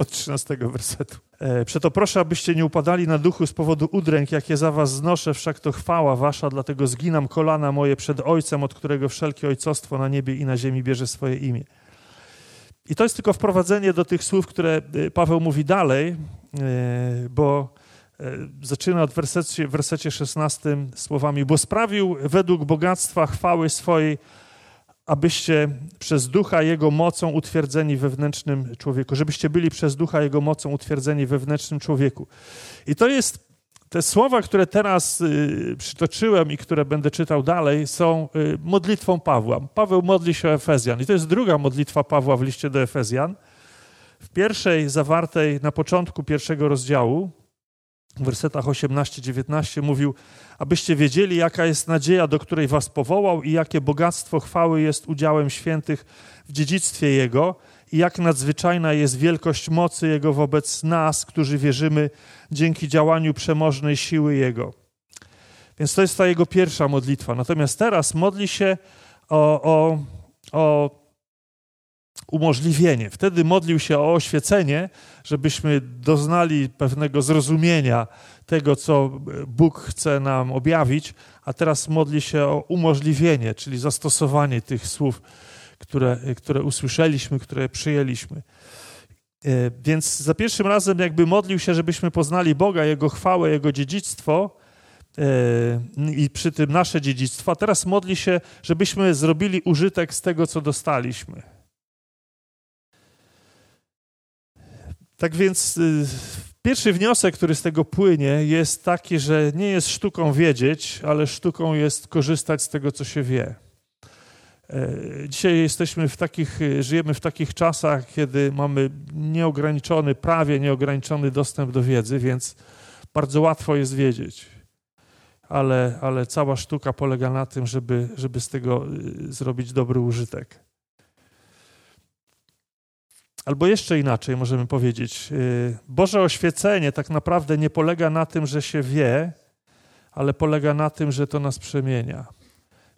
od 13 wersetu. E, przeto proszę, abyście nie upadali na duchu z powodu udręk, jakie za was znoszę, wszak to chwała wasza, dlatego zginam kolana moje przed Ojcem, od którego wszelkie ojcostwo na niebie i na ziemi bierze swoje imię. I to jest tylko wprowadzenie do tych słów, które e, Paweł mówi dalej, e, bo zaczyna od wersecie, wersecie 16 słowami, bo sprawił według bogactwa chwały swojej, abyście przez ducha Jego mocą utwierdzeni wewnętrznym człowieku, żebyście byli przez ducha Jego mocą utwierdzeni wewnętrznym człowieku. I to jest, te słowa, które teraz y, przytoczyłem i które będę czytał dalej, są y, modlitwą Pawła. Paweł modli się o Efezjan. I to jest druga modlitwa Pawła w liście do Efezjan. W pierwszej, zawartej na początku pierwszego rozdziału, w wersetach 18-19 mówił, abyście wiedzieli, jaka jest nadzieja, do której was powołał i jakie bogactwo chwały jest udziałem świętych w dziedzictwie Jego i jak nadzwyczajna jest wielkość mocy Jego wobec nas, którzy wierzymy dzięki działaniu przemożnej siły Jego. Więc to jest ta Jego pierwsza modlitwa. Natomiast teraz modli się o, o, o umożliwienie. Wtedy modlił się o oświecenie, żebyśmy doznali pewnego zrozumienia tego, co Bóg chce nam objawić, a teraz modli się o umożliwienie, czyli zastosowanie tych słów, które, które usłyszeliśmy, które przyjęliśmy. E, więc za pierwszym razem jakby modlił się, żebyśmy poznali Boga, Jego chwałę, Jego dziedzictwo e, i przy tym nasze dziedzictwo, a teraz modli się, żebyśmy zrobili użytek z tego, co dostaliśmy. Tak więc y, pierwszy wniosek, który z tego płynie, jest taki, że nie jest sztuką wiedzieć, ale sztuką jest korzystać z tego, co się wie. E, dzisiaj jesteśmy w takich, y, żyjemy w takich czasach, kiedy mamy nieograniczony, prawie nieograniczony dostęp do wiedzy, więc bardzo łatwo jest wiedzieć. Ale, ale cała sztuka polega na tym, żeby, żeby z tego y, zrobić dobry użytek. Albo jeszcze inaczej możemy powiedzieć, y, Boże oświecenie tak naprawdę nie polega na tym, że się wie, ale polega na tym, że to nas przemienia.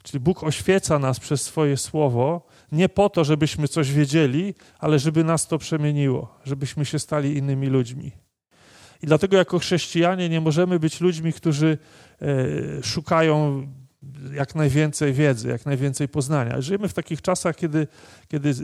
Czyli Bóg oświeca nas przez swoje słowo, nie po to, żebyśmy coś wiedzieli, ale żeby nas to przemieniło, żebyśmy się stali innymi ludźmi. I dlatego jako chrześcijanie nie możemy być ludźmi, którzy e, szukają jak najwięcej wiedzy, jak najwięcej poznania. Żyjemy w takich czasach, kiedy, kiedy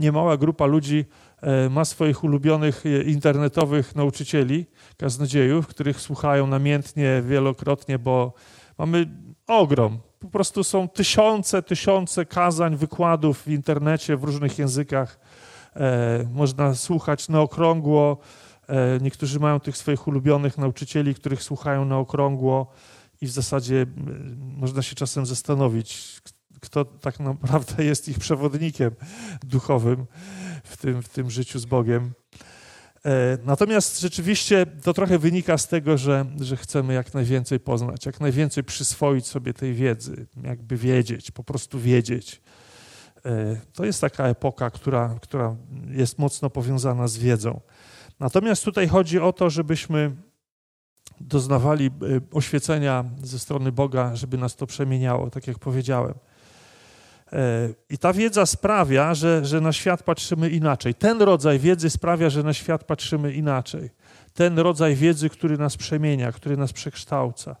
niemała grupa ludzi e, ma swoich ulubionych e, internetowych nauczycieli, kaznodziejów, których słuchają namiętnie, wielokrotnie, bo mamy ogrom. Po prostu są tysiące, tysiące kazań, wykładów w internecie w różnych językach. E, można słuchać na okrągło. Niektórzy mają tych swoich ulubionych nauczycieli, których słuchają na okrągło i w zasadzie można się czasem zastanowić, kto tak naprawdę jest ich przewodnikiem duchowym w tym, w tym życiu z Bogiem. E, natomiast rzeczywiście to trochę wynika z tego, że, że chcemy jak najwięcej poznać, jak najwięcej przyswoić sobie tej wiedzy, jakby wiedzieć, po prostu wiedzieć. E, to jest taka epoka, która, która jest mocno powiązana z wiedzą. Natomiast tutaj chodzi o to, żebyśmy doznawali e, oświecenia ze strony Boga, żeby nas to przemieniało, tak jak powiedziałem. E, I ta wiedza sprawia, że, że na świat patrzymy inaczej. Ten rodzaj wiedzy sprawia, że na świat patrzymy inaczej. Ten rodzaj wiedzy, który nas przemienia, który nas przekształca.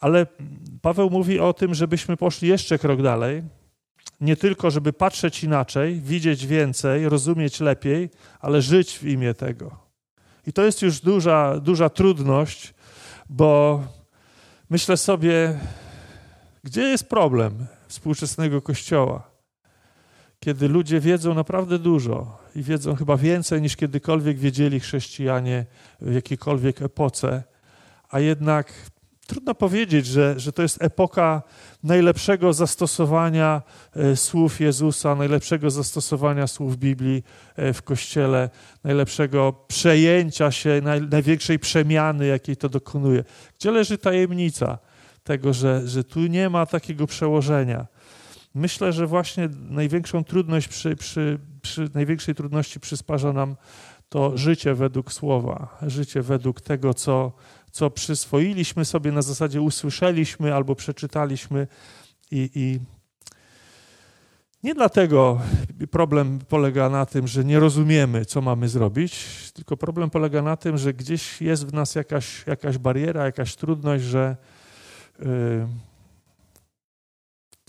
Ale Paweł mówi o tym, żebyśmy poszli jeszcze krok dalej. Nie tylko, żeby patrzeć inaczej, widzieć więcej, rozumieć lepiej, ale żyć w imię tego. I to jest już duża, duża trudność, bo myślę sobie, gdzie jest problem współczesnego kościoła? Kiedy ludzie wiedzą naprawdę dużo i wiedzą chyba więcej niż kiedykolwiek wiedzieli chrześcijanie w jakiejkolwiek epoce, a jednak trudno powiedzieć, że, że to jest epoka najlepszego zastosowania e, słów Jezusa, najlepszego zastosowania słów Biblii e, w Kościele, najlepszego przejęcia się, naj, największej przemiany, jakiej to dokonuje. Gdzie leży tajemnica tego, że, że tu nie ma takiego przełożenia? Myślę, że właśnie największą trudność przy, przy, przy największej trudności przysparza nam to życie według słowa, życie według tego, co, co przyswoiliśmy sobie na zasadzie usłyszeliśmy albo przeczytaliśmy i, i Nie dlatego problem polega na tym, że nie rozumiemy, co mamy zrobić, tylko problem polega na tym, że gdzieś jest w nas jakaś, jakaś bariera, jakaś trudność, że yy,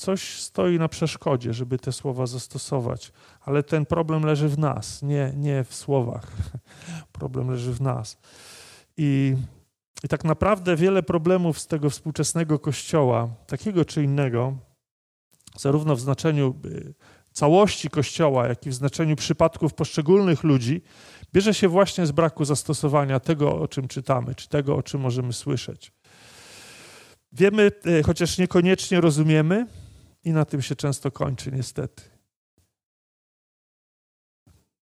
coś stoi na przeszkodzie, żeby te słowa zastosować. Ale ten problem leży w nas, nie, nie w słowach. Problem leży w nas. I, I tak naprawdę wiele problemów z tego współczesnego kościoła, takiego czy innego, zarówno w znaczeniu y, całości Kościoła, jak i w znaczeniu przypadków poszczególnych ludzi, bierze się właśnie z braku zastosowania tego, o czym czytamy, czy tego, o czym możemy słyszeć. Wiemy, y, chociaż niekoniecznie rozumiemy, i na tym się często kończy, niestety.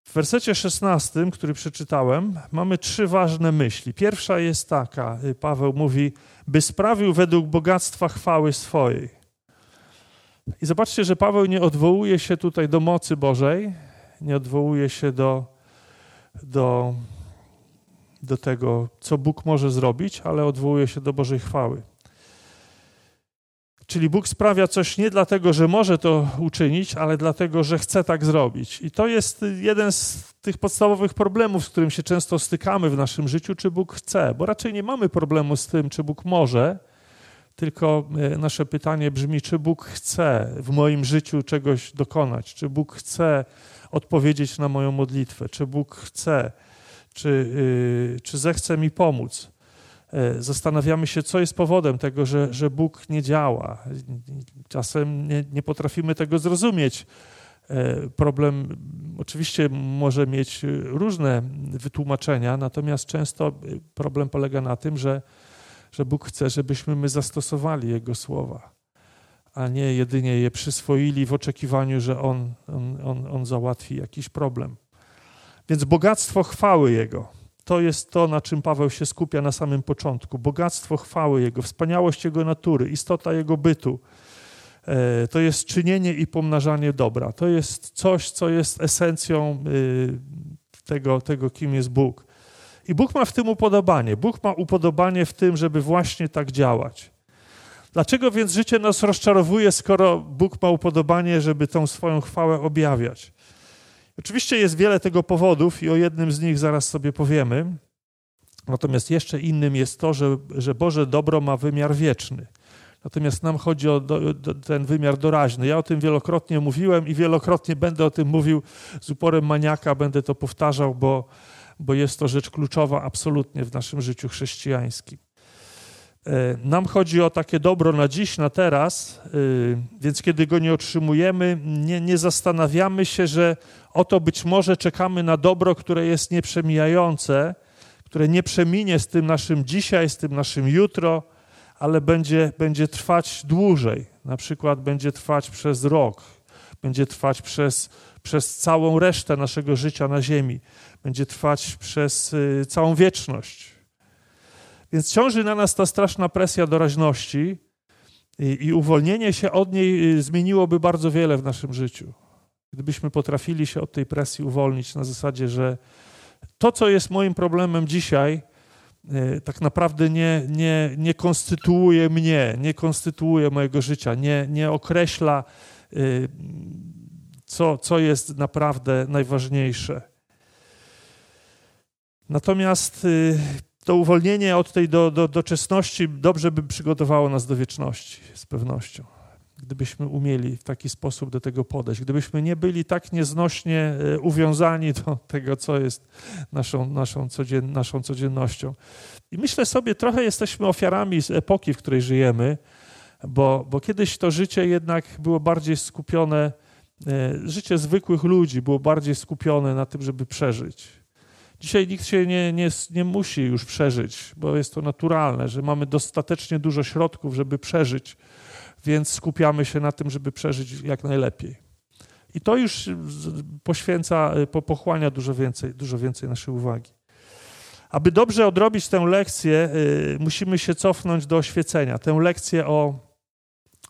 W wersecie 16, który przeczytałem, mamy trzy ważne myśli. Pierwsza jest taka: y, Paweł mówi, by sprawił według bogactwa chwały swojej. I zobaczcie, że Paweł nie odwołuje się tutaj do mocy Bożej, nie odwołuje się do, do, do tego, co Bóg może zrobić, ale odwołuje się do Bożej chwały. Czyli Bóg sprawia coś nie dlatego, że może to uczynić, ale dlatego, że chce tak zrobić. I to jest jeden z tych podstawowych problemów, z którym się często stykamy w naszym życiu, czy Bóg chce, bo raczej nie mamy problemu z tym, czy Bóg może, tylko e, nasze pytanie brzmi, czy Bóg chce w moim życiu czegoś dokonać, czy Bóg chce odpowiedzieć na moją modlitwę, czy Bóg chce, czy, yy, czy zechce mi pomóc. E, zastanawiamy się, co jest powodem tego, że, że Bóg nie działa. Czasem nie, nie potrafimy tego zrozumieć. E, problem oczywiście może mieć różne wytłumaczenia, natomiast często problem polega na tym, że że Bóg chce, żebyśmy my zastosowali Jego słowa, a nie jedynie je przyswoili w oczekiwaniu, że On, on, on, on załatwi jakiś problem. Więc bogactwo chwały Jego. To jest to, na czym Paweł się skupia na samym początku. Bogactwo chwały Jego, wspaniałość Jego natury, istota Jego bytu. E, to jest czynienie i pomnażanie dobra. To jest coś, co jest esencją y, tego, tego kim jest Bóg. I Bóg ma w tym upodobanie. Bóg ma upodobanie w tym, żeby właśnie tak działać. Dlaczego więc życie nas rozczarowuje, skoro Bóg ma upodobanie, żeby tą swoją chwałę objawiać? Oczywiście jest wiele tego powodów i o jednym z nich zaraz sobie powiemy. Natomiast jeszcze innym jest to, że, że Boże dobro ma wymiar wieczny. Natomiast nam chodzi o do, do, ten wymiar doraźny. Ja o tym wielokrotnie mówiłem i wielokrotnie będę o tym mówił z uporem maniaka, będę to powtarzał, bo, bo jest to rzecz kluczowa absolutnie w naszym życiu chrześcijańskim. E, nam chodzi o takie dobro na dziś, na teraz, e, więc kiedy go nie otrzymujemy, nie, nie zastanawiamy się, że oto być może czekamy na dobro, które jest nieprzemijające, które nie przeminie z tym naszym dzisiaj, z tym naszym jutro, ale będzie, będzie trwać dłużej. Na przykład będzie trwać przez rok, będzie trwać przez, przez całą resztę naszego życia na Ziemi będzie trwać przez y, całą wieczność. Więc ciąży na nas ta straszna presja doraźności i, i uwolnienie się od niej y, zmieniłoby bardzo wiele w naszym życiu. Gdybyśmy potrafili się od tej presji uwolnić na zasadzie, że to, co jest moim problemem dzisiaj, y, tak naprawdę nie, nie, nie konstytuuje mnie, nie konstytuuje mojego życia, nie, nie określa, co, co jest naprawdę najważniejsze. Natomiast y, to uwolnienie od tej do, do, doczesności dobrze by przygotowało nas do wieczności, z pewnością. Gdybyśmy umieli w taki sposób do tego podejść, gdybyśmy nie byli tak nieznośnie y, uwiązani do tego, co jest naszą, naszą, codzien, naszą codziennością. I myślę sobie, trochę jesteśmy ofiarami z epoki, w której żyjemy, bo, bo kiedyś to życie jednak było bardziej skupione, y, życie zwykłych ludzi było bardziej skupione na tym, żeby przeżyć Dzisiaj nikt się nie, nie, nie musi już przeżyć, bo jest to naturalne, że mamy dostatecznie dużo środków, żeby przeżyć, więc skupiamy się na tym, żeby przeżyć jak najlepiej. I to już poświęca, pochłania dużo więcej, dużo więcej naszej uwagi. Aby dobrze odrobić tę lekcję, y, musimy się cofnąć do oświecenia. Tę lekcję o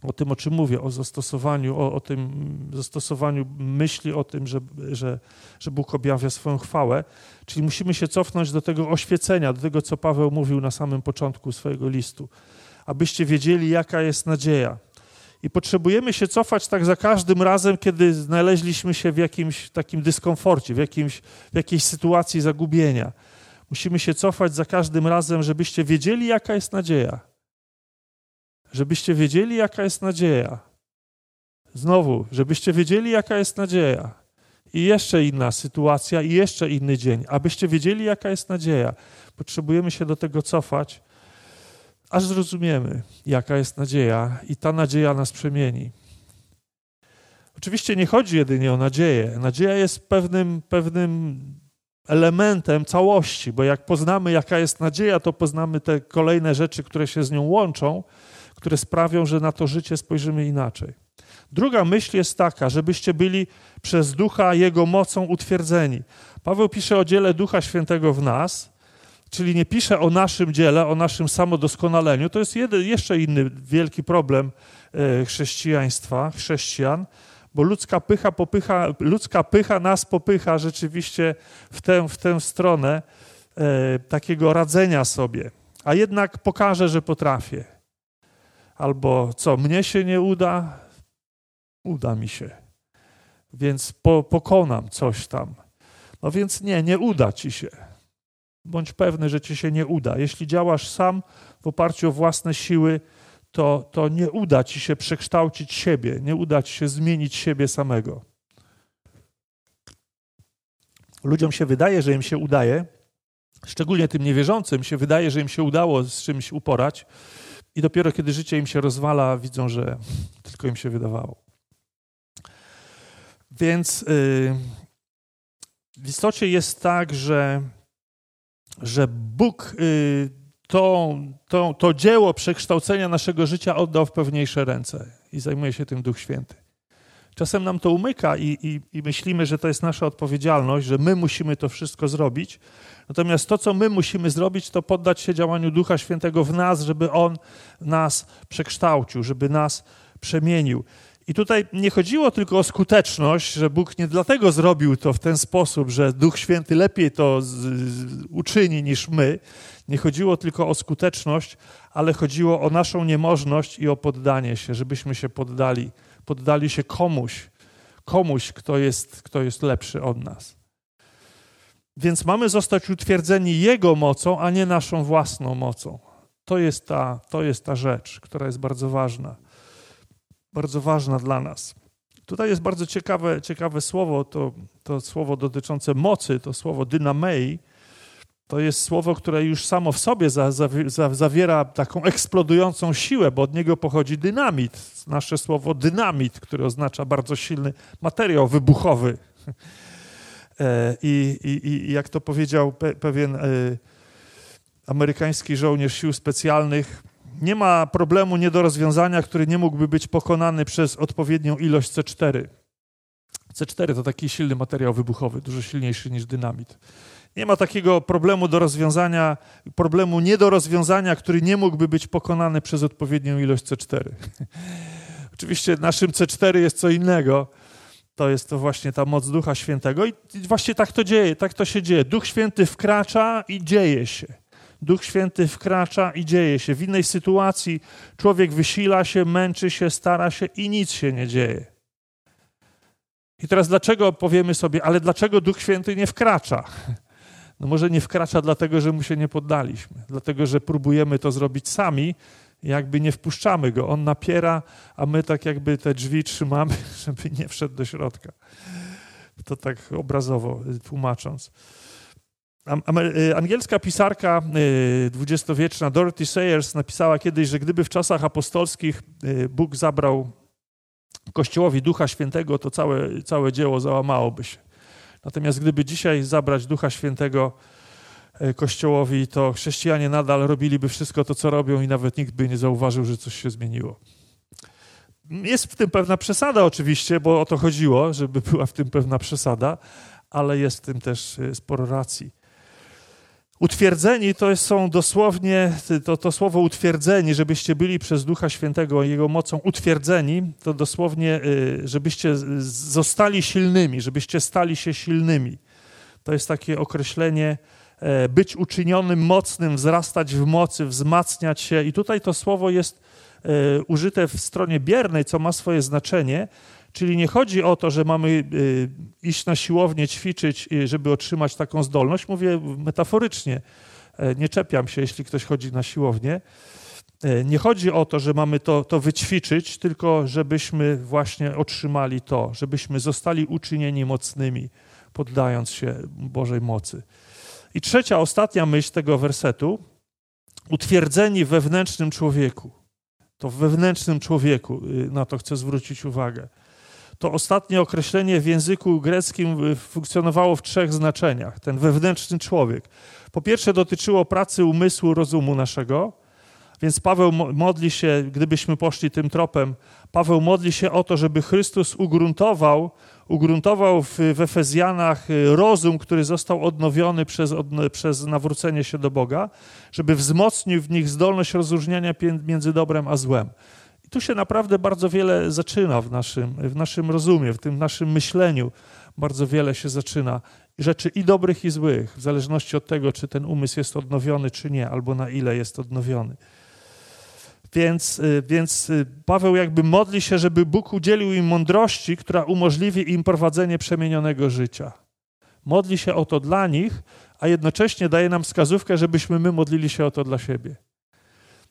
o tym, o czym mówię, o zastosowaniu, o, o tym zastosowaniu myśli o tym, że, że, że Bóg objawia swoją chwałę. Czyli musimy się cofnąć do tego oświecenia, do tego, co Paweł mówił na samym początku swojego listu, abyście wiedzieli, jaka jest nadzieja. I potrzebujemy się cofać tak za każdym razem, kiedy znaleźliśmy się w jakimś takim dyskomforcie, w, jakimś, w jakiejś sytuacji zagubienia. Musimy się cofać za każdym razem, żebyście wiedzieli, jaka jest nadzieja. Żebyście wiedzieli, jaka jest nadzieja. Znowu, żebyście wiedzieli, jaka jest nadzieja. I jeszcze inna sytuacja, i jeszcze inny dzień. Abyście wiedzieli, jaka jest nadzieja. Potrzebujemy się do tego cofać, aż zrozumiemy, jaka jest nadzieja, i ta nadzieja nas przemieni. Oczywiście nie chodzi jedynie o nadzieję. Nadzieja jest pewnym, pewnym elementem całości, bo jak poznamy, jaka jest nadzieja, to poznamy te kolejne rzeczy, które się z nią łączą, które sprawią, że na to życie spojrzymy inaczej. Druga myśl jest taka, żebyście byli przez Ducha Jego mocą utwierdzeni. Paweł pisze o dziele Ducha Świętego w nas, czyli nie pisze o naszym dziele, o naszym samodoskonaleniu. To jest jeden, jeszcze inny wielki problem e, chrześcijaństwa, chrześcijan, bo ludzka pycha, popycha, ludzka pycha nas popycha rzeczywiście w tę, w tę stronę e, takiego radzenia sobie. A jednak pokażę, że potrafię. Albo co, mnie się nie uda, uda mi się. Więc po, pokonam coś tam. No więc nie, nie uda ci się. Bądź pewny, że ci się nie uda. Jeśli działasz sam w oparciu o własne siły, to, to nie uda ci się przekształcić siebie, nie uda ci się zmienić siebie samego. Ludziom się wydaje, że im się udaje, szczególnie tym niewierzącym się wydaje, że im się udało z czymś uporać, i dopiero kiedy życie im się rozwala, widzą, że tylko im się wydawało. Więc yy, w istocie jest tak, że, że Bóg yy, to, to, to dzieło przekształcenia naszego życia oddał w pewniejsze ręce i zajmuje się tym Duch Święty. Czasem nam to umyka i, i, i, myślimy, że to jest nasza odpowiedzialność, że my musimy to wszystko zrobić. Natomiast to, co my musimy zrobić, to poddać się działaniu Ducha Świętego w nas, żeby On nas przekształcił, żeby nas przemienił. I tutaj nie chodziło tylko o skuteczność, że Bóg nie dlatego zrobił to w ten sposób, że Duch Święty lepiej to z, z, uczyni niż my. Nie chodziło tylko o skuteczność, ale chodziło o naszą niemożność i o poddanie się, żebyśmy się poddali, poddali się komuś, komuś, kto jest, kto jest lepszy od nas. Więc mamy zostać utwierdzeni Jego mocą, a nie naszą własną mocą. To jest ta, to jest ta rzecz, która jest bardzo ważna bardzo ważna dla nas. Tutaj jest bardzo ciekawe, ciekawe słowo, to, to słowo dotyczące mocy, to słowo dynamei. To jest słowo, które już samo w sobie za, za, zawiera taką eksplodującą siłę, bo od niego pochodzi dynamit. Nasze słowo dynamit, które oznacza bardzo silny materiał wybuchowy. E, I, i, i jak to powiedział pe, pewien e, amerykański żołnierz sił specjalnych, nie ma problemu nie do rozwiązania, który nie mógłby być pokonany przez odpowiednią ilość C4. C4 to taki silny materiał wybuchowy, dużo silniejszy niż dynamit. Nie ma takiego problemu do rozwiązania, problemu nie do rozwiązania, który nie mógłby być pokonany przez odpowiednią ilość C4. Oczywiście naszym C4 jest co innego. To jest to właśnie ta moc Ducha Świętego i właśnie tak to dzieje, tak to się dzieje. Duch Święty wkracza i dzieje się. Duch Święty wkracza i dzieje się. W innej sytuacji człowiek wysila się, męczy się, stara się i nic się nie dzieje. I teraz dlaczego powiemy sobie, ale dlaczego Duch Święty nie wkracza? No może nie wkracza dlatego, że mu się nie poddaliśmy, dlatego, że próbujemy to zrobić sami, jakby nie wpuszczamy go. On napiera, a my tak jakby te drzwi trzymamy, żeby nie wszedł do środka. To tak obrazowo tłumacząc. Y, angielska pisarka dwudziestowieczna Dorothy Sayers napisała kiedyś, że gdyby w czasach apostolskich y, Bóg zabrał Kościołowi Ducha Świętego, to całe, całe dzieło załamałoby się. Natomiast gdyby dzisiaj zabrać Ducha Świętego y, Kościołowi, to chrześcijanie nadal robiliby wszystko to, co robią i nawet nikt by nie zauważył, że coś się zmieniło. Jest w tym pewna przesada oczywiście, bo o to chodziło, żeby była w tym pewna przesada, ale jest w tym też sporo racji. Utwierdzeni to są dosłownie, to, to słowo utwierdzeni, żebyście byli przez Ducha Świętego Jego mocą utwierdzeni, to dosłownie, y, żebyście zostali silnymi, żebyście stali się silnymi. To jest takie określenie e, być uczynionym mocnym, wzrastać w mocy, wzmacniać się. I tutaj to słowo jest e, użyte w stronie biernej, co ma swoje znaczenie. Czyli nie chodzi o to, że mamy iść na siłownię, ćwiczyć, żeby otrzymać taką zdolność. Mówię metaforycznie. Nie czepiam się, jeśli ktoś chodzi na siłownię. Nie chodzi o to, że mamy to, to wyćwiczyć, tylko żebyśmy właśnie otrzymali to, żebyśmy zostali uczynieni mocnymi, poddając się Bożej mocy. I trzecia, ostatnia myśl tego wersetu. Utwierdzeni wewnętrznym człowieku. To wewnętrznym człowieku, y, na to chcę zwrócić uwagę. To ostatnie określenie w języku greckim y, funkcjonowało w trzech znaczeniach. Ten wewnętrzny człowiek. Po pierwsze, dotyczyło pracy umysłu, rozumu naszego. Więc Paweł modli się, gdybyśmy poszli tym tropem, Paweł modli się o to, żeby Chrystus ugruntował ugruntował w, w Efezjanach y, rozum, który został odnowiony przez, od, przez nawrócenie się do Boga, żeby wzmocnił w nich zdolność rozróżniania między dobrem a złem. I tu się naprawdę bardzo wiele zaczyna w naszym, w naszym rozumie, w tym naszym myśleniu. Bardzo wiele się zaczyna. Rzeczy i dobrych, i złych, w zależności od tego, czy ten umysł jest odnowiony, czy nie, albo na ile jest odnowiony. Więc, y, więc y, Paweł jakby modli się, żeby Bóg udzielił im mądrości, która umożliwi im prowadzenie przemienionego życia. Modli się o to dla nich, a jednocześnie daje nam wskazówkę, żebyśmy my modlili się o to dla siebie.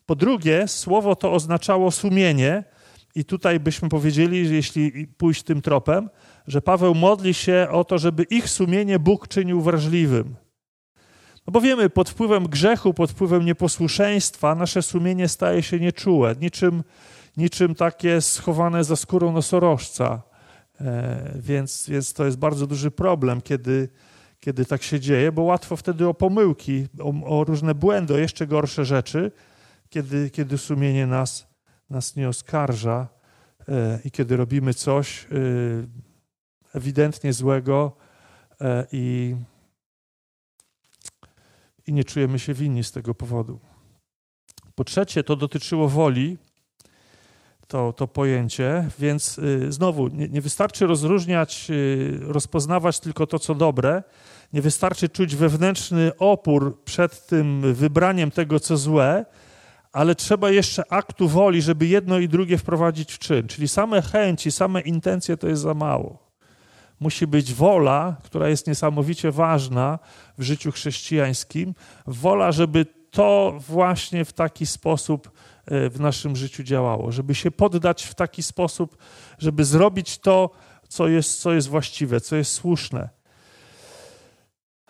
Po drugie, słowo to oznaczało sumienie, i tutaj byśmy powiedzieli, że jeśli pójść tym tropem, że Paweł modli się o to, żeby ich sumienie Bóg czynił wrażliwym. No bo wiemy, pod wpływem grzechu, pod wpływem nieposłuszeństwa nasze sumienie staje się nieczułe, niczym, niczym takie schowane za skórą nosorożca. E, więc, więc to jest bardzo duży problem, kiedy, kiedy tak się dzieje, bo łatwo wtedy o pomyłki, o, o różne błędy, o jeszcze gorsze rzeczy, kiedy, kiedy sumienie nas, nas nie oskarża e, i kiedy robimy coś e, ewidentnie złego e, i i nie czujemy się winni z tego powodu. Po trzecie, to dotyczyło woli, to, to pojęcie, więc y, znowu nie, nie, wystarczy rozróżniać, y, rozpoznawać tylko to, co dobre, nie wystarczy czuć wewnętrzny opór przed tym wybraniem tego, co złe, ale trzeba jeszcze aktu woli, żeby jedno i drugie wprowadzić w czyn. Czyli same chęci, same intencje to jest za mało musi być wola, która jest niesamowicie ważna w życiu chrześcijańskim, wola, żeby to właśnie w taki sposób e, w naszym życiu działało, żeby się poddać w taki sposób, żeby zrobić to, co jest, co jest właściwe, co jest słuszne.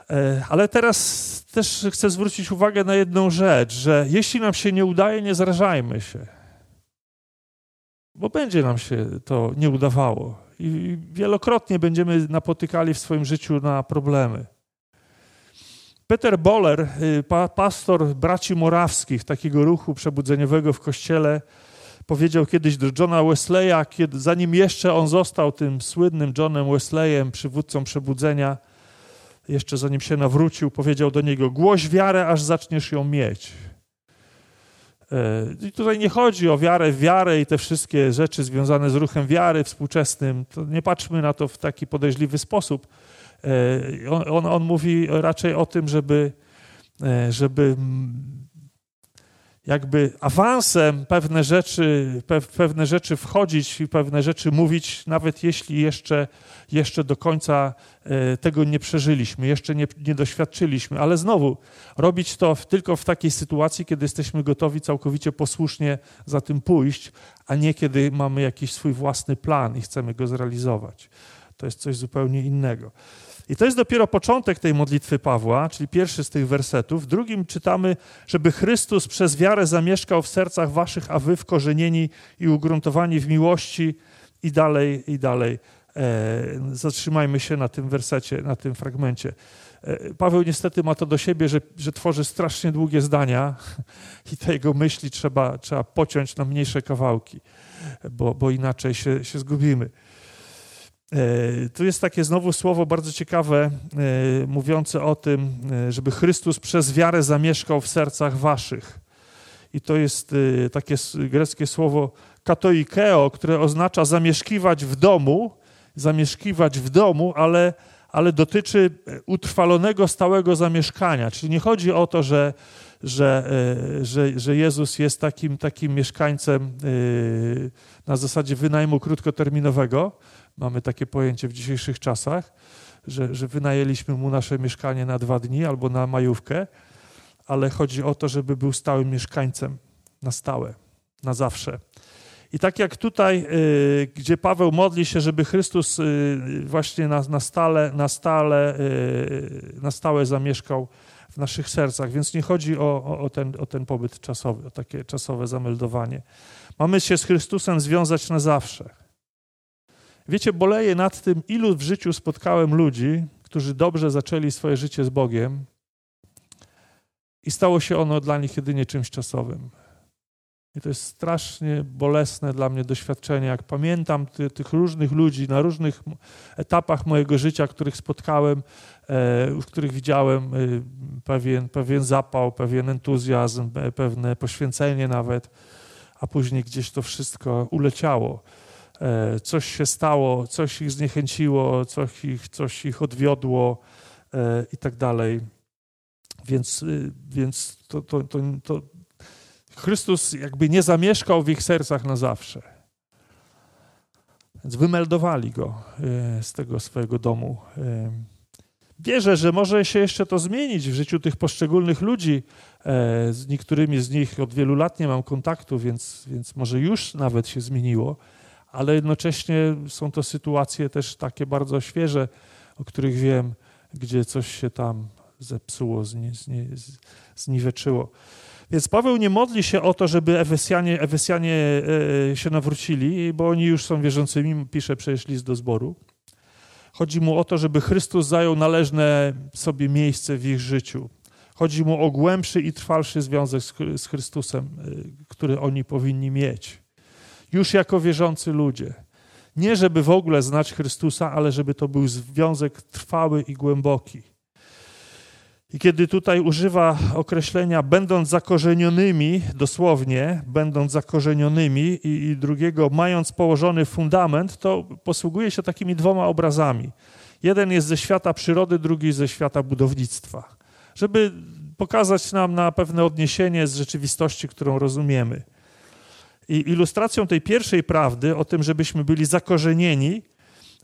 E, ale teraz też chcę zwrócić uwagę na jedną rzecz, że jeśli nam się nie udaje, nie zrażajmy się. Bo będzie nam się to nie udawało i wielokrotnie będziemy napotykali w swoim życiu na problemy. Peter Boller, y, pastor braci morawskich, takiego ruchu przebudzeniowego w kościele, powiedział kiedyś do Johna Wesleya, kiedy, zanim jeszcze on został tym słynnym Johnem Wesleyem, przywódcą przebudzenia, jeszcze zanim się nawrócił, powiedział do niego: Głoś wiarę, aż zaczniesz ją mieć. E, I tutaj nie chodzi o wiarę w wiarę i te wszystkie rzeczy związane z ruchem wiary współczesnym. To nie patrzmy na to w taki podejrzliwy sposób. E, on, on, on mówi raczej o tym, żeby, e, żeby jakby awansem pewne rzeczy, pewne rzeczy wchodzić i pewne rzeczy mówić, nawet jeśli jeszcze, jeszcze do końca e, tego nie przeżyliśmy, jeszcze nie, nie doświadczyliśmy. Ale znowu, robić to tylko w takiej sytuacji, kiedy jesteśmy gotowi całkowicie posłusznie za tym pójść, a nie kiedy mamy jakiś swój własny plan i chcemy go zrealizować. To jest coś zupełnie innego. I to jest dopiero początek tej modlitwy Pawła, czyli pierwszy z tych wersetów. W drugim czytamy, żeby Chrystus przez wiarę zamieszkał w sercach waszych, a wy wkorzenieni i ugruntowani w miłości i dalej, i dalej. E, zatrzymajmy się na tym wersecie, na tym fragmencie. E, Paweł niestety ma to do siebie, że, że tworzy strasznie długie zdania i te jego myśli trzeba, trzeba pociąć na mniejsze kawałki, bo, bo inaczej się, się zgubimy. E, tu jest takie znowu słowo bardzo ciekawe, e, mówiące o tym, e, żeby Chrystus przez wiarę zamieszkał w sercach waszych. I to jest takie greckie słowo katoikeo, które oznacza zamieszkiwać w domu, zamieszkiwać w domu, ale, ale dotyczy utrwalonego, stałego zamieszkania. Czyli nie chodzi o to, że, że, że, że Jezus jest takim, takim mieszkańcem na zasadzie wynajmu krótkoterminowego. Mamy takie pojęcie w dzisiejszych czasach, że, że wynajęliśmy mu nasze mieszkanie na dwa dni albo na majówkę, ale chodzi o to, żeby był stałym mieszkańcem na stałe, na zawsze. I tak jak tutaj, y, gdzie Paweł modli się, żeby Chrystus y, właśnie na, na, stale, na, stale, y, na stałe zamieszkał w naszych sercach, więc nie chodzi o, o, ten, o ten pobyt czasowy, o takie czasowe zameldowanie. Mamy się z Chrystusem związać na zawsze. Wiecie, boleję nad tym, ilu w życiu spotkałem ludzi, którzy dobrze zaczęli swoje życie z Bogiem i stało się ono dla nich jedynie czymś czasowym. I to jest strasznie bolesne dla mnie doświadczenie. Jak pamiętam ty, tych różnych ludzi na różnych etapach mojego życia, których spotkałem, e, w których widziałem e, pewien, pewien zapał, pewien entuzjazm, pewne poświęcenie nawet, a później gdzieś to wszystko uleciało. E, coś się stało, coś ich zniechęciło, coś ich, coś ich odwiodło i tak dalej. Więc, więc to, to, to, to Chrystus jakby nie zamieszkał w ich sercach na zawsze. Więc wymeldowali go e, z tego swojego domu. E, wierzę, że może się jeszcze to zmienić w życiu tych poszczególnych ludzi. E, z niektórymi z nich od wielu lat nie mam kontaktu, więc, więc może już nawet się zmieniło, ale jednocześnie są to sytuacje też takie bardzo świeże, o których wiem, gdzie coś się tam zepsuło, zni, zni, zniweczyło. Więc Paweł nie modli się o to, żeby Efesjanie, Efesjanie e, się nawrócili, bo oni już są wierzącymi, pisze przecież list do zboru. Chodzi mu o to, żeby Chrystus zajął należne sobie miejsce w ich życiu. Chodzi mu o głębszy i trwalszy związek z Chrystusem, e, który oni powinni mieć. Już jako wierzący ludzie. Nie żeby w ogóle znać Chrystusa, ale żeby to był związek trwały i głęboki. I kiedy tutaj używa określenia będąc zakorzenionymi, dosłownie, będąc zakorzenionymi i, i drugiego mając położony fundament, to posługuje się takimi dwoma obrazami. Jeden jest ze świata przyrody, drugi ze świata budownictwa. Żeby pokazać nam na pewne odniesienie z rzeczywistości, którą rozumiemy. I ilustracją tej pierwszej prawdy, o tym, żebyśmy byli zakorzenieni,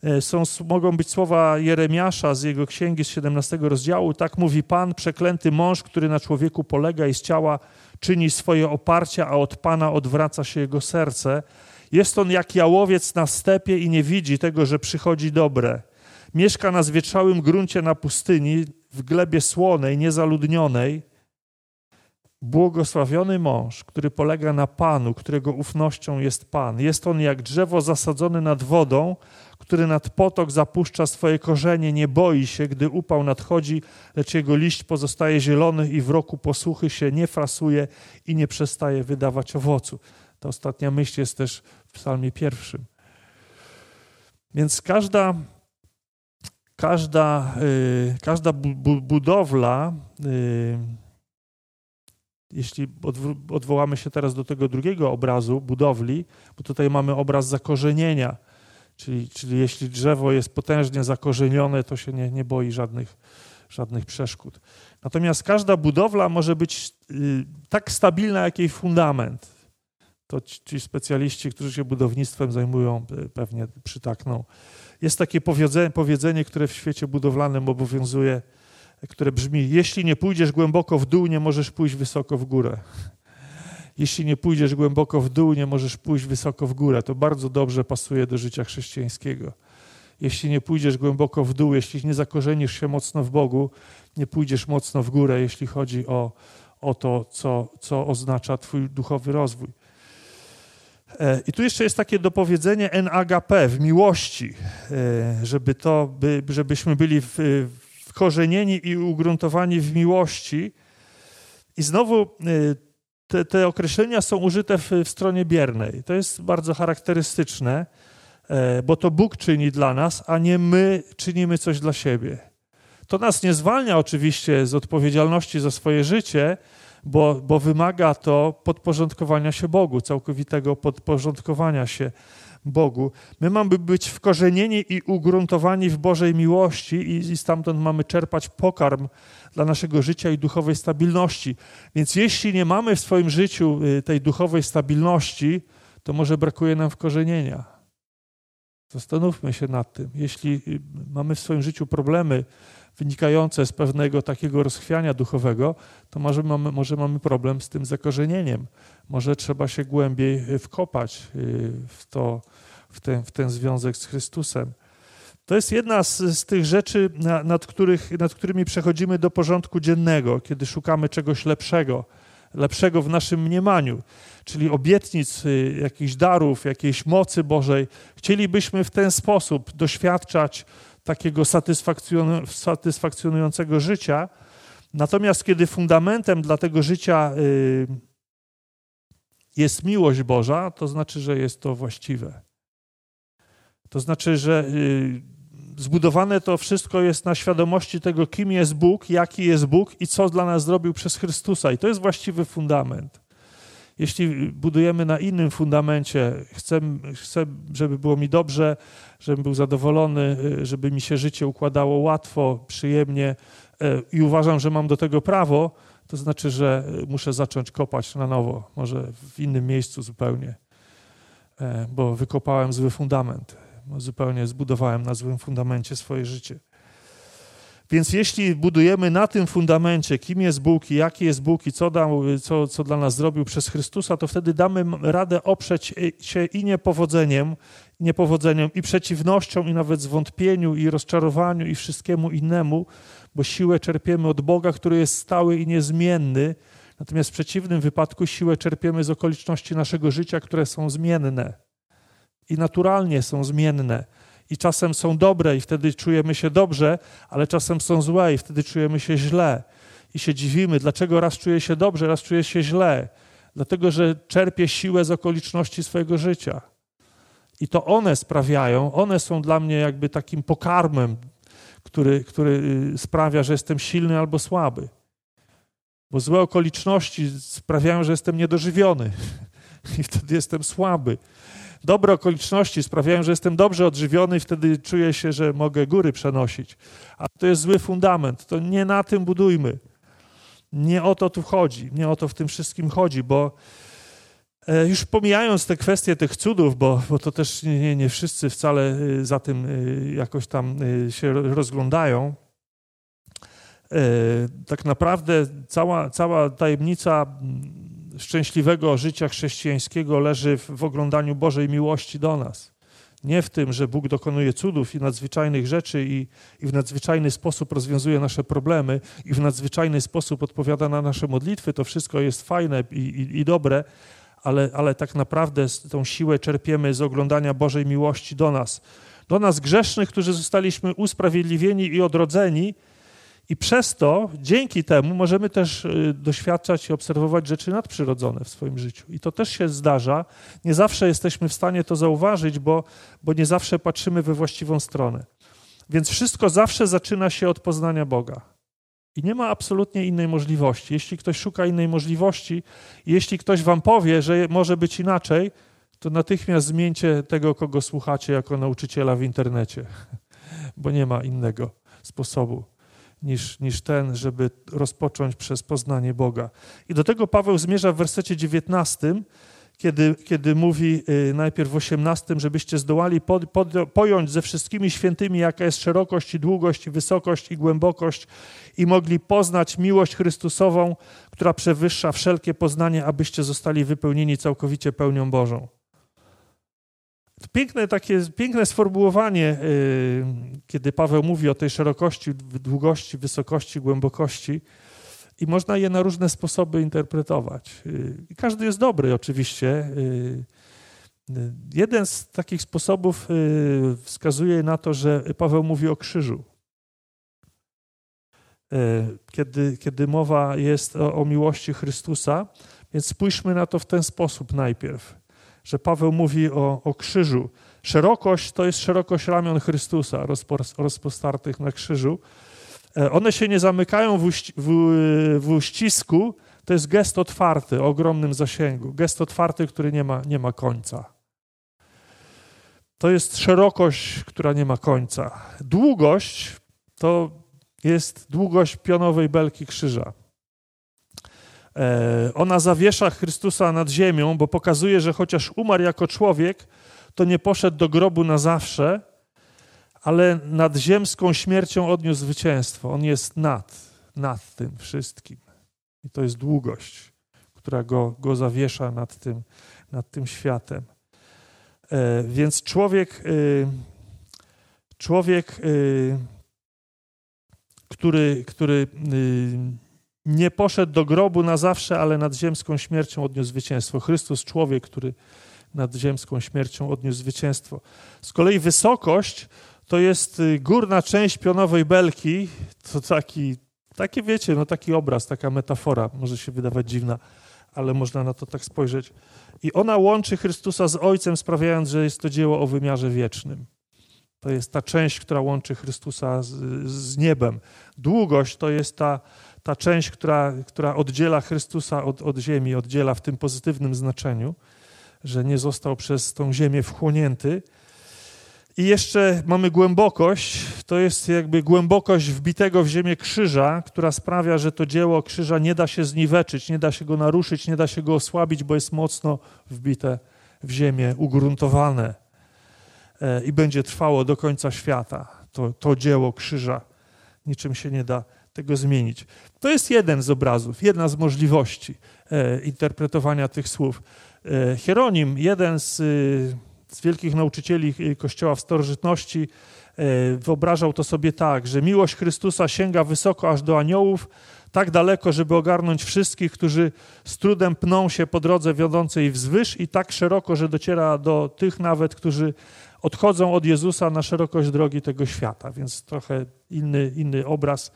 E, są, mogą być słowa Jeremiasza z jego księgi z 17 rozdziału. Tak mówi Pan, przeklęty mąż, który na człowieku polega i z ciała czyni swoje oparcia, a od Pana odwraca się jego serce. Jest on jak jałowiec na stepie i nie widzi tego, że przychodzi dobre. Mieszka na zwietrzałym gruncie na pustyni, w glebie słonej, niezaludnionej. Błogosławiony mąż, który polega na Panu, którego ufnością jest Pan. Jest on jak drzewo zasadzone nad wodą, który nad potok zapuszcza swoje korzenie, nie boi się, gdy upał nadchodzi, lecz jego liść pozostaje zielony i w roku posłuchy się nie frasuje i nie przestaje wydawać owocu. Ta ostatnia myśl jest też w psalmie pierwszym. Więc każda, każda, yy, każda bu budowla, yy, jeśli odwołamy się teraz do tego drugiego obrazu budowli, bo tutaj mamy obraz zakorzenienia, Czyli, czyli jeśli drzewo jest potężnie zakorzenione, to się nie, nie boi żadnych, żadnych przeszkód. Natomiast każda budowla może być y, tak stabilna, jak jej fundament. To ci specjaliści, którzy się budownictwem zajmują, y, pewnie przytakną. Jest takie powiedzenie, powiedzenie, które w świecie budowlanym obowiązuje, które brzmi: Jeśli nie pójdziesz głęboko w dół, nie możesz pójść wysoko w górę jeśli nie pójdziesz głęboko w dół, nie możesz pójść wysoko w górę. To bardzo dobrze pasuje do życia chrześcijańskiego. Jeśli nie pójdziesz głęboko w dół, jeśli nie zakorzenisz się mocno w Bogu, nie pójdziesz mocno w górę, jeśli chodzi o, o to, co, co oznacza Twój duchowy rozwój. E, I tu jeszcze jest takie dopowiedzenie NAGP w miłości, e, żeby to, by, żebyśmy byli wkorzenieni i ugruntowani w miłości. I znowu e, te, te określenia są użyte w, w stronie biernej. To jest bardzo charakterystyczne, e, bo to Bóg czyni dla nas, a nie my czynimy coś dla siebie. To nas nie zwalnia oczywiście z odpowiedzialności za swoje życie, bo, bo wymaga to podporządkowania się Bogu, całkowitego podporządkowania się Bogu. My mamy być wkorzenieni i ugruntowani w Bożej miłości i, i stamtąd mamy czerpać pokarm dla naszego życia i duchowej stabilności. Więc jeśli nie mamy w swoim życiu y, tej duchowej stabilności, to może brakuje nam wkorzenienia. Zastanówmy się nad tym. Jeśli y, mamy w swoim życiu problemy wynikające z pewnego takiego rozchwiania duchowego, to może mamy, może mamy problem z tym zakorzenieniem. Może trzeba się głębiej wkopać y, w, to, w, ten, w ten związek z Chrystusem. To jest jedna z, z tych rzeczy, nad, których, nad którymi przechodzimy do porządku dziennego, kiedy szukamy czegoś lepszego, lepszego w naszym mniemaniu, czyli obietnic, y, jakichś darów, jakiejś mocy Bożej. Chcielibyśmy w ten sposób doświadczać takiego satysfakcjonującego życia. Natomiast kiedy fundamentem dla tego życia y, jest miłość Boża, to znaczy, że jest to właściwe. To znaczy, że y, zbudowane to wszystko jest na świadomości tego, kim jest Bóg, jaki jest Bóg i co dla nas zrobił przez Chrystusa. I to jest właściwy fundament. Jeśli budujemy na innym fundamencie, chcę, chcę, żeby było mi dobrze, żebym był zadowolony, y, żeby mi się życie układało łatwo, przyjemnie y, i uważam, że mam do tego prawo, to znaczy, że muszę zacząć kopać na nowo, może w innym miejscu zupełnie, e, bo wykopałem zły fundament zupełnie zbudowałem na złym fundamencie swoje życie. Więc jeśli budujemy na tym fundamencie, kim jest Bóg i jaki jest Bóg i co, dał, co, co dla nas zrobił przez Chrystusa, to wtedy damy radę oprzeć się i niepowodzeniem, niepowodzeniem, i przeciwnością, i nawet zwątpieniu, i rozczarowaniu, i wszystkiemu innemu, bo siłę czerpiemy od Boga, który jest stały i niezmienny. Natomiast w przeciwnym wypadku siłę czerpiemy z okoliczności naszego życia, które są zmienne i naturalnie są zmienne. I czasem są dobre, i wtedy czujemy się dobrze, ale czasem są złe, i wtedy czujemy się źle. I się dziwimy, dlaczego raz czuję się dobrze, raz czuję się źle. Dlatego, że czerpię siłę z okoliczności swojego życia. I to one sprawiają, one są dla mnie jakby takim pokarmem, który, który y, sprawia, że jestem silny albo słaby. Bo złe okoliczności sprawiają, że jestem niedożywiony i wtedy jestem słaby dobre okoliczności sprawiają, że jestem dobrze odżywiony i wtedy czuję się, że mogę góry przenosić. A to jest zły fundament. To nie na tym budujmy. Nie o to tu chodzi. Nie o to w tym wszystkim chodzi, bo e, już pomijając te kwestie tych cudów, bo, bo to też nie, nie wszyscy wcale e, za tym e, jakoś tam się rozglądają, tak naprawdę cała, cała tajemnica szczęśliwego życia chrześcijańskiego leży w, oglądaniu Bożej miłości do nas. Nie w tym, że Bóg dokonuje cudów i nadzwyczajnych rzeczy i, i, w nadzwyczajny sposób rozwiązuje nasze problemy i w nadzwyczajny sposób odpowiada na nasze modlitwy. To wszystko jest fajne i, i, i dobre, ale, ale tak naprawdę tą siłę czerpiemy z oglądania Bożej miłości do nas. Do nas grzesznych, którzy zostaliśmy usprawiedliwieni i odrodzeni, i przez to, dzięki temu, możemy też y, doświadczać i obserwować rzeczy nadprzyrodzone w swoim życiu. I to też się zdarza. Nie zawsze jesteśmy w stanie to zauważyć, bo, bo nie zawsze patrzymy we właściwą stronę. Więc wszystko zawsze zaczyna się od poznania Boga. I nie ma absolutnie innej możliwości. Jeśli ktoś szuka innej możliwości, jeśli ktoś wam powie, że może być inaczej, to natychmiast zmieńcie tego, kogo słuchacie jako nauczyciela w internecie, bo nie ma innego sposobu niż, niż ten, żeby rozpocząć przez poznanie Boga. I do tego Paweł zmierza w wersecie 19, kiedy, kiedy mówi y, najpierw w 18, żebyście zdołali pod, pod, pojąć ze wszystkimi świętymi, jaka jest szerokość i długość, i wysokość i głębokość, i mogli poznać miłość Chrystusową, która przewyższa wszelkie poznanie, abyście zostali wypełnieni całkowicie pełnią Bożą. Piękne takie, piękne sformułowanie, y, kiedy Paweł mówi o tej szerokości, długości, wysokości, głębokości i można je na różne sposoby interpretować. Y, każdy jest dobry oczywiście. Y, jeden z takich sposobów wskazuje na to, że Paweł mówi o krzyżu. Kiedy, kiedy mowa jest o, o miłości Chrystusa, więc spójrzmy na to w ten sposób najpierw że Paweł mówi o, o krzyżu. Szerokość to jest szerokość ramion Chrystusa rozpostartych na krzyżu. E, one się nie zamykają w, uści, w, w uścisku, to jest gest otwarty o ogromnym zasięgu. Gest otwarty, który nie ma, nie ma końca. to jest szerokość, która nie ma końca. Długość to jest długość pionowej belki krzyża. E, ona zawiesza Chrystusa nad ziemią, bo pokazuje, że chociaż umarł jako człowiek, to nie poszedł do grobu na zawsze, ale nad ziemską śmiercią odniósł zwycięstwo. On jest nad, nad tym wszystkim. I to jest długość, która go, go zawiesza nad tym, nad tym światem. E, więc człowiek, y, człowiek, y, który, który y, nie poszedł do grobu na zawsze, ale nad ziemską śmiercią odniósł zwycięstwo. Chrystus, człowiek, który nad ziemską śmiercią odniósł zwycięstwo. Z kolei wysokość to jest górna część pionowej belki. To taki, taki wiecie, no taki obraz, taka metafora, może się wydawać dziwna, ale można na to tak spojrzeć. I ona łączy Chrystusa z Ojcem, sprawiając, że jest to dzieło o wymiarze wiecznym. To jest ta część, która łączy Chrystusa z, z niebem. Długość to jest ta, ta część, która, która oddziela Chrystusa od, od ziemi, oddziela w tym pozytywnym znaczeniu, że nie został przez tą ziemię wchłonięty. I jeszcze mamy głębokość, to jest jakby głębokość wbitego w ziemię krzyża, która sprawia, że to dzieło krzyża nie da się zniweczyć, nie da się go naruszyć, nie da się go osłabić, bo jest mocno wbite w ziemię, ugruntowane e, i będzie trwało do końca świata. To, to dzieło krzyża niczym się nie da tego zmienić. To jest jeden z obrazów, jedna z możliwości e, interpretowania tych słów. E, Hieronim, jeden z, z wielkich nauczycieli Kościoła w starożytności, wyobrażał to sobie tak, że miłość Chrystusa sięga wysoko aż do aniołów, tak daleko, żeby ogarnąć wszystkich, którzy z trudem pną się po drodze wiodącej wzwyż i tak szeroko, że dociera do tych nawet, którzy odchodzą od Jezusa na szerokość drogi tego świata. Więc trochę inny, inny obraz e,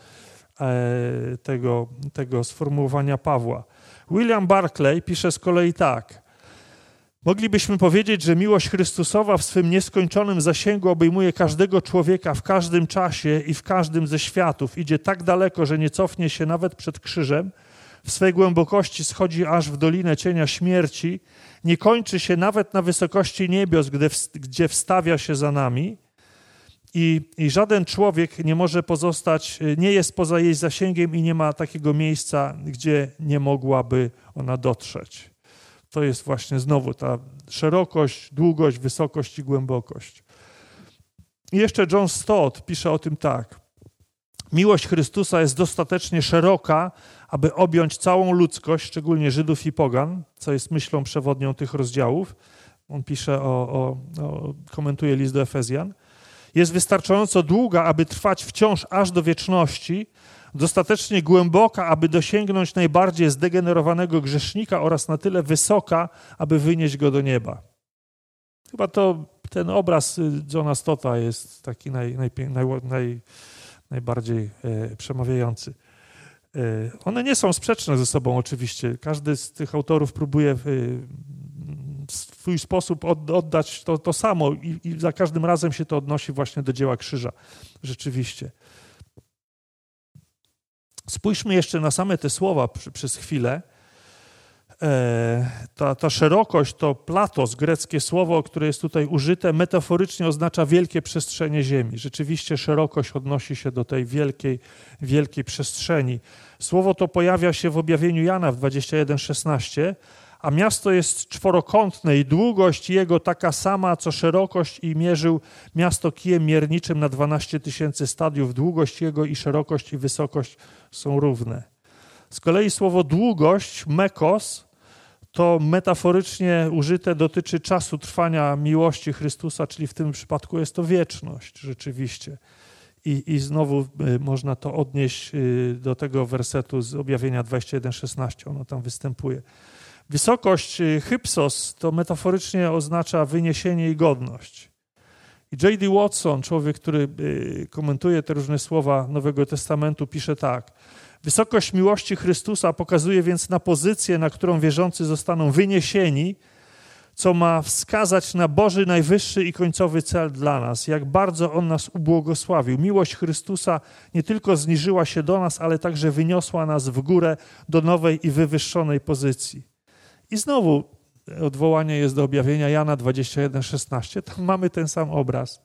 tego, tego sformułowania Pawła. William Barclay pisze z kolei tak. Moglibyśmy powiedzieć, że miłość Chrystusowa w swym nieskończonym zasięgu obejmuje każdego człowieka w każdym czasie i w każdym ze światów. Idzie tak daleko, że nie cofnie się nawet przed krzyżem. W swej głębokości schodzi aż w dolinę cienia śmierci. Nie kończy się nawet na wysokości niebios, gdzie wstawia się za nami. I, I żaden człowiek nie może pozostać, nie jest poza jej zasięgiem i nie ma takiego miejsca, gdzie nie mogłaby ona dotrzeć to jest właśnie znowu ta szerokość, długość, wysokość i głębokość. I jeszcze John Stott pisze o tym tak. Miłość Chrystusa jest dostatecznie szeroka, aby objąć całą ludzkość, szczególnie Żydów i Pogan, co jest myślą przewodnią tych rozdziałów. On pisze o, o, o komentuje list do Efezjan. Jest wystarczająco długa, aby trwać wciąż aż do wieczności, dostatecznie głęboka, aby dosięgnąć najbardziej zdegenerowanego grzesznika oraz na tyle wysoka, aby wynieść go do nieba. Chyba to ten obraz y, Johna Stota jest taki naj, naj, naj, naj najbardziej e, przemawiający. E, one nie są sprzeczne ze sobą oczywiście. Każdy z tych autorów próbuje w swój sposób od, oddać to, to samo i, i za każdym razem się to odnosi właśnie do dzieła krzyża. Rzeczywiście. Spójrzmy jeszcze na same te słowa przez chwilę. E, ta, ta szerokość to platos, greckie słowo, które jest tutaj użyte, metaforycznie oznacza wielkie przestrzenie ziemi. Rzeczywiście szerokość odnosi się do tej wielkiej, wielkiej przestrzeni. Słowo to pojawia się w objawieniu Jana w 21:16, a miasto jest czworokątne i długość jego taka sama, co szerokość i mierzył miasto kijem mierniczym na 12 tysięcy stadiów. Długość jego i szerokość i wysokość są równe. Z kolei słowo długość, mekos, to metaforycznie użyte dotyczy czasu trwania miłości Chrystusa, czyli w tym przypadku jest to wieczność rzeczywiście. I, i znowu y, można to odnieść y, do tego wersetu z objawienia 21:16, ono tam występuje. Wysokość y, hypsos to metaforycznie oznacza wyniesienie i godność. I J.D. Watson, człowiek, który y, komentuje te różne słowa Nowego Testamentu, pisze tak. Wysokość miłości Chrystusa pokazuje więc na pozycję, na którą wierzący zostaną wyniesieni, co ma wskazać na Boży najwyższy i końcowy cel dla nas, jak bardzo On nas ubłogosławił. Miłość Chrystusa nie tylko zniżyła się do nas, ale także wyniosła nas w górę do nowej i wywyższonej pozycji. I znowu odwołanie jest do objawienia Jana 21:16. Tam mamy ten sam obraz.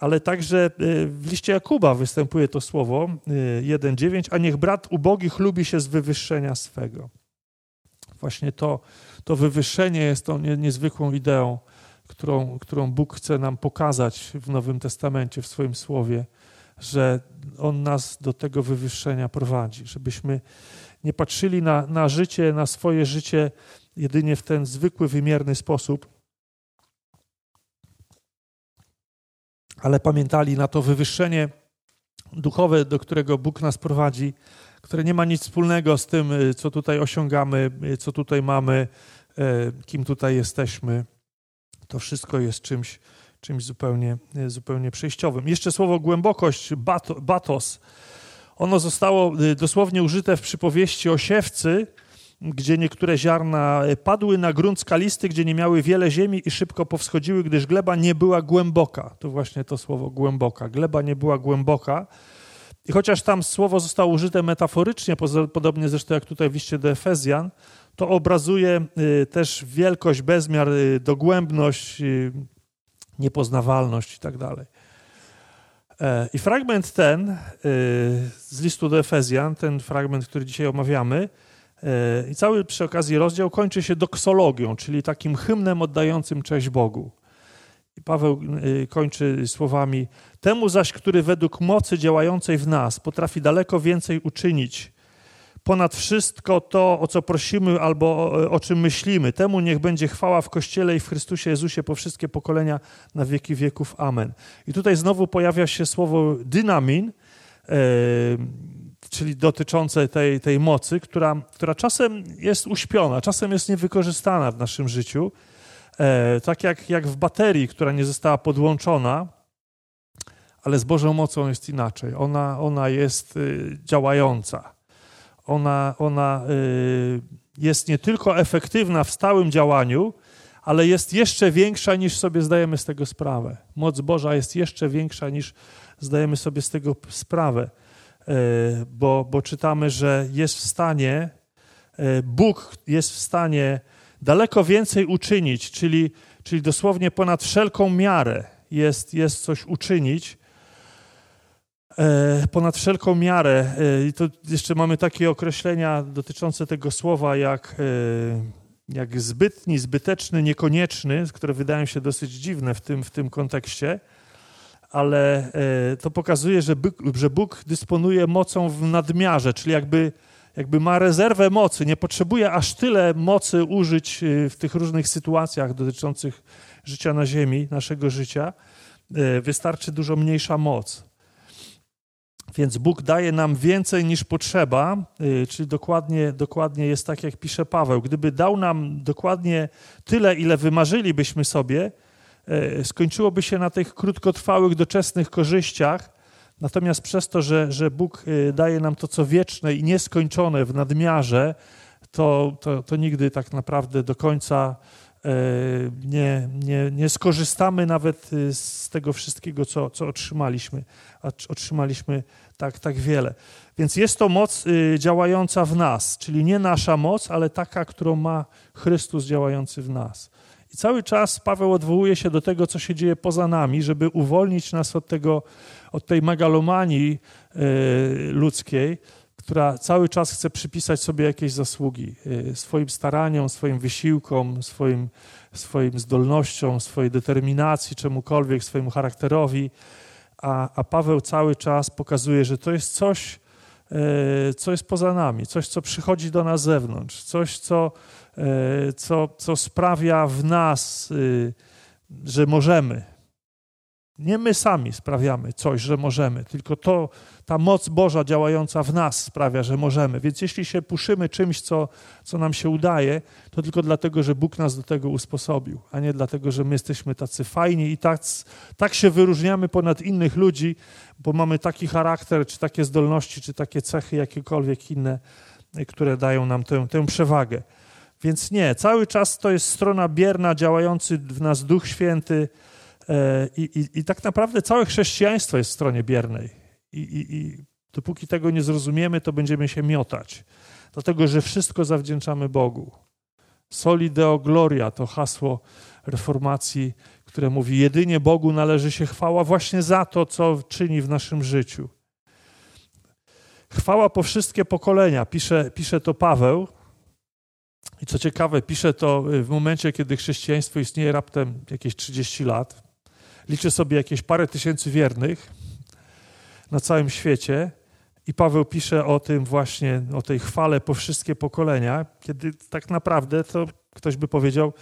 Ale także e, w liście Jakuba występuje to słowo 1:9, a niech brat ubogich lubi się z wywyższenia swego. Właśnie to, to wywyższenie jest tą niezwykłą ideą, którą, którą Bóg chce nam pokazać w Nowym Testamencie, w swoim słowie, że On nas do tego wywyższenia prowadzi, żebyśmy nie patrzyli na, na życie, na swoje życie jedynie w ten zwykły, wymierny sposób, ale pamiętali na to wywyższenie duchowe, do którego Bóg nas prowadzi, które nie ma nic wspólnego z tym, co tutaj osiągamy, co tutaj mamy, e, kim tutaj jesteśmy. To wszystko jest czymś, czymś zupełnie, zupełnie przejściowym. Jeszcze słowo głębokość, batos. Ono zostało y, dosłownie użyte w przypowieści o siewcy, gdzie niektóre ziarna padły na grunt skalisty, gdzie nie miały wiele ziemi i szybko powschodziły, gdyż gleba nie była głęboka. To właśnie to słowo głęboka. Gleba nie była głęboka. I chociaż tam słowo zostało użyte metaforycznie, podobnie zresztą jak tutaj w liście do Efezjan, to obrazuje y, też wielkość, bezmiar, y, dogłębność, niepoznawalność i tak dalej. E, I fragment ten z listu do Efezjan, ten fragment, który dzisiaj omawiamy, E, I cały przy okazji rozdział kończy się doksologią, czyli takim hymnem oddającym cześć Bogu. I Paweł e, kończy słowami: Temu zaś, który według mocy działającej w nas potrafi daleko więcej uczynić, ponad wszystko to, o co prosimy albo o, czym myślimy, temu niech będzie chwała w Kościele i w Chrystusie Jezusie po wszystkie pokolenia na wieki wieków. Amen. I tutaj znowu pojawia się słowo dynamin. Yy, czyli dotyczące tej, tej mocy, która, która czasem jest uśpiona, czasem jest niewykorzystana w naszym życiu. E, tak jak, jak w baterii, która nie została podłączona, ale z Bożą mocą jest inaczej. Ona, ona jest y, działająca. Ona, ona y, jest nie tylko efektywna w stałym działaniu, ale jest jeszcze większa niż sobie zdajemy z tego sprawę. Moc Boża jest jeszcze większa niż zdajemy sobie z tego sprawę. E, bo, bo czytamy, że jest w stanie, e, Bóg jest w stanie daleko więcej uczynić, czyli, czyli dosłownie ponad wszelką miarę jest, jest coś uczynić. E, ponad wszelką miarę. I to jeszcze mamy takie określenia dotyczące tego słowa jak, jak zbytni, zbyteczny, niekonieczny, które wydają się dosyć dziwne w tym, w tym kontekście ale e, to pokazuje, że Bóg, że Bóg dysponuje mocą w nadmiarze, czyli jakby, jakby ma rezerwę mocy, nie potrzebuje aż tyle mocy użyć e, w tych różnych sytuacjach dotyczących życia na ziemi, naszego życia. E, wystarczy dużo mniejsza moc. Więc Bóg daje nam więcej niż potrzeba, czyli dokładnie, dokładnie jest tak, jak pisze Paweł. Gdyby dał nam dokładnie tyle, ile wymarzylibyśmy sobie, E, skończyłoby się na tych krótkotrwałych, doczesnych korzyściach. Natomiast przez to, że, że Bóg e, daje nam to, co wieczne i nieskończone w nadmiarze, to, to, to nigdy tak naprawdę do końca nie, nie, nie skorzystamy nawet z tego wszystkiego, co, co otrzymaliśmy. A otrzymaliśmy tak, tak wiele. Więc jest to moc działająca w nas, czyli nie nasza moc, ale taka, którą ma Chrystus działający w nas. I cały czas Paweł odwołuje się do tego, co się dzieje poza nami, żeby uwolnić nas od, tego, od tej megalomanii e, ludzkiej, która cały czas chce przypisać sobie jakieś zasługi e, swoim staraniom, swoim wysiłkom, swoim, swoim zdolnościom, swojej determinacji, czemukolwiek, swojemu charakterowi. A, a Paweł cały czas pokazuje, że to jest coś, e, co jest poza nami, coś, co przychodzi do nas z zewnątrz, coś, co E, co, co sprawia w nas, y, że możemy. Nie my sami sprawiamy coś, że możemy, tylko to, ta moc Boża działająca w nas sprawia, że możemy. Więc jeśli się puszymy czymś, co, co nam się udaje, to tylko dlatego, że Bóg nas do tego usposobił, a nie dlatego, że my jesteśmy tacy fajni i tak, tak się wyróżniamy ponad innych ludzi, bo mamy taki charakter, czy takie zdolności, czy takie cechy, jakiekolwiek inne, które dają nam tę, tę przewagę. Więc nie, cały czas to jest strona bierna, działający w nas Duch Święty i, i, i tak naprawdę całe chrześcijaństwo jest w stronie biernej. I, i, I dopóki tego nie zrozumiemy, to będziemy się miotać. Dlatego, że wszystko zawdzięczamy Bogu. Soli Deo Gloria to hasło reformacji, które mówi: jedynie Bogu należy się chwała właśnie za to, co czyni w naszym życiu. Chwała po wszystkie pokolenia. Pisze, pisze to Paweł. I co ciekawe, pisze to w momencie, kiedy chrześcijaństwo istnieje raptem jakieś 30 lat. Liczy sobie jakieś parę tysięcy wiernych na całym świecie. I Paweł pisze o tym właśnie, o tej chwale po wszystkie pokolenia, kiedy tak naprawdę to ktoś by powiedział,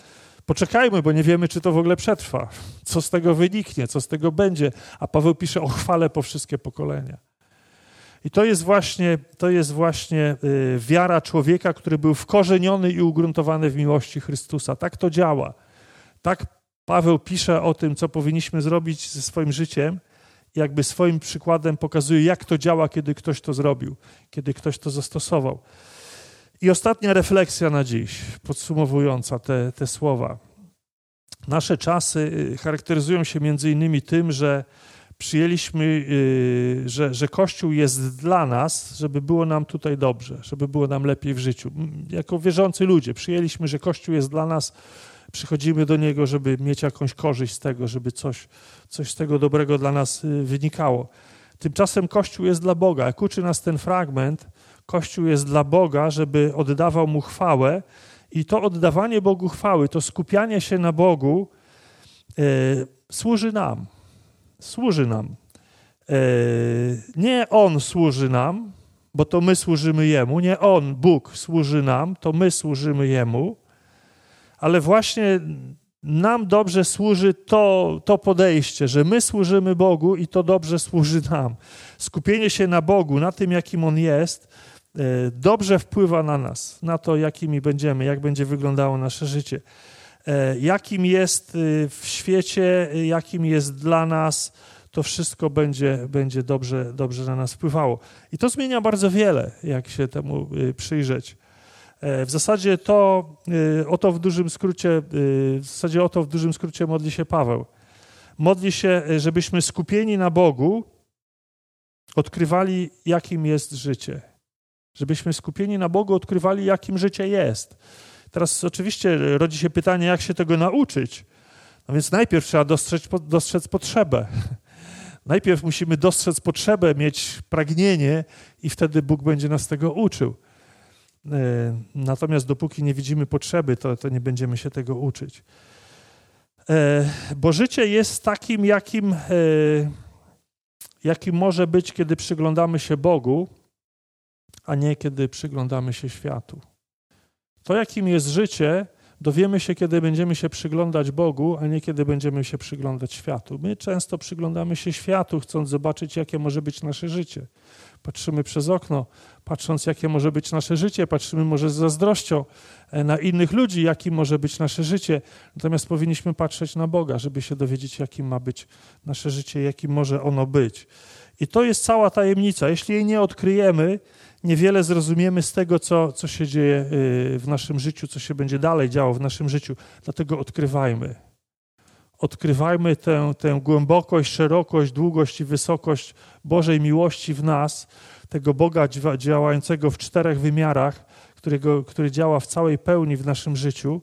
poczekajmy, bo nie wiemy, czy to w ogóle przetrwa. Co z tego wyniknie, co z tego będzie. A Paweł pisze o chwale po wszystkie pokolenia. I to jest właśnie, to jest właśnie y, wiara człowieka, który był wkorzeniony i ugruntowany w miłości Chrystusa. Tak to działa. Tak Paweł pisze o tym, co powinniśmy zrobić ze swoim życiem, jakby swoim przykładem pokazuje, jak to działa, kiedy ktoś to zrobił, kiedy ktoś to zastosował. I ostatnia refleksja na dziś, podsumowująca te, te słowa. Nasze czasy y, charakteryzują się między innymi tym, że przyjęliśmy, y, że, że Kościół jest dla nas, żeby było nam tutaj dobrze, żeby było nam lepiej w życiu. Jako wierzący ludzie przyjęliśmy, że Kościół jest dla nas, przychodzimy do Niego, żeby mieć jakąś korzyść z tego, żeby coś, coś z tego dobrego dla nas y, wynikało. Tymczasem Kościół jest dla Boga. Jak uczy nas ten fragment, Kościół jest dla Boga, żeby oddawał Mu chwałę i to oddawanie Bogu chwały, to skupianie się na Bogu yy, służy nam służy nam. E, nie On służy nam, bo to my służymy Jemu, nie On, Bóg służy nam, to my służymy Jemu, ale właśnie nam dobrze służy to, to podejście, że my służymy Bogu i to dobrze służy nam. Skupienie się na Bogu, na tym, jakim On jest, e, dobrze wpływa na nas, na to, jakimi będziemy, jak będzie wyglądało nasze życie. E, jakim jest y, w świecie, jakim jest dla nas, to wszystko będzie, będzie dobrze, dobrze na nas wpływało. I to zmienia bardzo wiele, jak się temu przyjrzeć. E, w zasadzie to o to w dużym skrócie, w zasadzie o to w dużym skrócie modli się Paweł. Modli się, żebyśmy skupieni na Bogu odkrywali, jakim jest życie. Żebyśmy skupieni na Bogu odkrywali, jakim życie jest. Teraz oczywiście rodzi się pytanie, jak się tego nauczyć. No więc najpierw trzeba dostrzec, dostrzec potrzebę. Najpierw musimy dostrzec potrzebę, mieć pragnienie i wtedy Bóg będzie nas tego uczył. E, natomiast dopóki nie widzimy potrzeby, to, to nie będziemy się tego uczyć. E, bo życie jest takim, jakim, e, jakim może być, kiedy przyglądamy się Bogu, a nie kiedy przyglądamy się światu. To, jakim jest życie, dowiemy się, kiedy będziemy się przyglądać Bogu, a nie kiedy będziemy się przyglądać światu. My często przyglądamy się światu, chcąc zobaczyć, jakie może być nasze życie. Patrzymy przez okno, patrząc, jakie może być nasze życie, patrzymy może z zazdrością e, na innych ludzi, jakim może być nasze życie. Natomiast powinniśmy patrzeć na Boga, żeby się dowiedzieć, jakim ma być nasze życie, jakim może ono być. I to jest cała tajemnica. Jeśli jej nie odkryjemy, niewiele zrozumiemy z tego, co, co się dzieje y, w naszym życiu, co się będzie dalej działo w naszym życiu. Dlatego odkrywajmy. Odkrywajmy tę, tę głębokość, szerokość, długość i wysokość Bożej miłości w nas, tego Boga działającego w czterech wymiarach, którego, który działa w całej pełni w naszym życiu,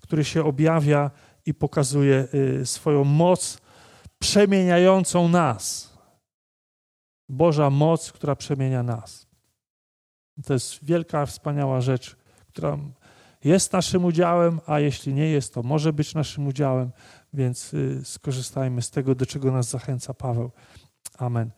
który się objawia i pokazuje y, swoją moc przemieniającą nas. Boża moc, która przemienia nas. To jest wielka, wspaniała rzecz, która jest naszym udziałem, a jeśli nie jest, to może być naszym udziałem, więc y, skorzystajmy z tego, do czego nas zachęca Paweł. Amen.